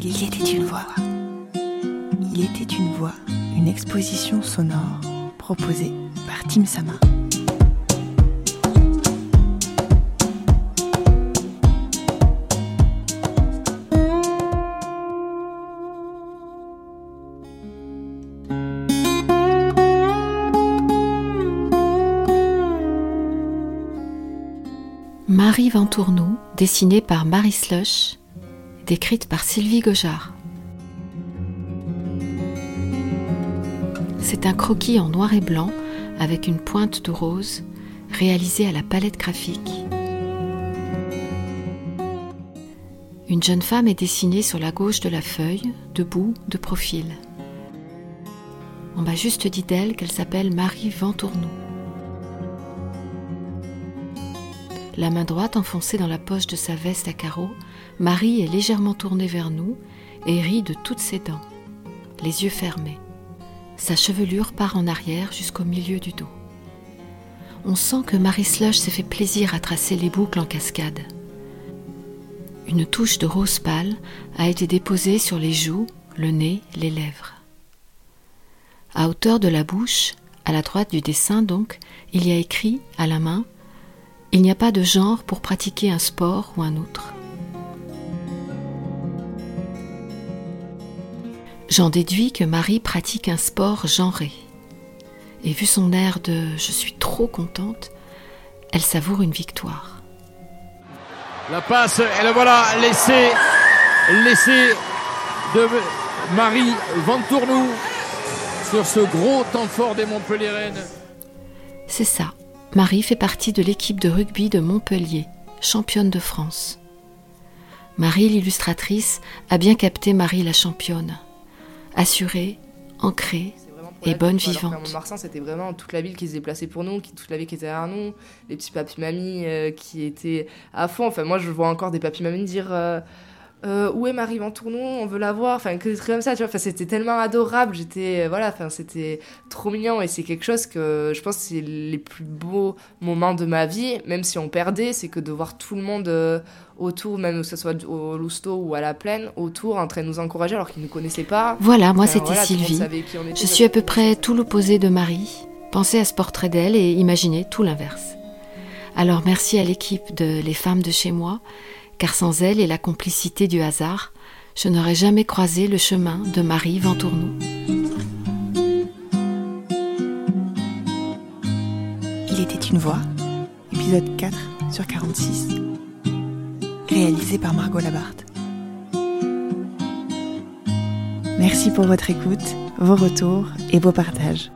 Il était une voix. Il était une voix, une exposition sonore proposée par Tim Sama. Marie Ventournou, dessinée par Marie Slush, décrite par Sylvie Gojard. C'est un croquis en noir et blanc avec une pointe de rose réalisé à la palette graphique. Une jeune femme est dessinée sur la gauche de la feuille, debout, de profil. On m'a juste dit d'elle qu'elle s'appelle Marie Ventournou. La main droite enfoncée dans la poche de sa veste à carreaux, Marie est légèrement tournée vers nous et rit de toutes ses dents, les yeux fermés. Sa chevelure part en arrière jusqu'au milieu du dos. On sent que Marie Slush s'est fait plaisir à tracer les boucles en cascade. Une touche de rose pâle a été déposée sur les joues, le nez, les lèvres. À hauteur de la bouche, à la droite du dessin donc, il y a écrit à la main il n'y a pas de genre pour pratiquer un sport ou un autre. J'en déduis que Marie pratique un sport genré. Et vu son air de je suis trop contente, elle savoure une victoire. La passe, et le voilà, laissée, laissée de Marie Ventournou sur ce gros temps fort des Montpellierennes. C'est ça. Marie fait partie de l'équipe de rugby de Montpellier, championne de France. Marie l'illustratrice a bien capté Marie la championne, assurée, ancrée et bonne vivante. Marsan, c'était vraiment toute la ville qui se déplaçait pour nous, toute la ville qui était derrière nous, les petits papis mamies euh, qui étaient à fond. Enfin, moi, je vois encore des papis mamies dire. Euh, euh, où est Marie Ventournon On veut la voir. Enfin, que des trucs comme ça, tu vois. Enfin, c'était tellement adorable. J'étais, euh, voilà, enfin, c'était trop mignon et c'est quelque chose que je pense c'est les plus beaux moments de ma vie, même si on perdait, c'est que de voir tout le monde euh, autour, même que ce soit au Lousteau ou à la plaine, autour, en train de nous encourager alors qu'ils ne connaissaient pas. Voilà, moi c'était Sylvie. Je suis à peu près tout l'opposé de Marie. Pensez à ce portrait d'elle et imaginez tout l'inverse. Alors merci à l'équipe de Les Femmes de chez moi car sans elle et la complicité du hasard, je n'aurais jamais croisé le chemin de Marie Ventournou. Il était une voix, épisode 4 sur 46, réalisé par Margot Labarthe. Merci pour votre écoute, vos retours et vos partages.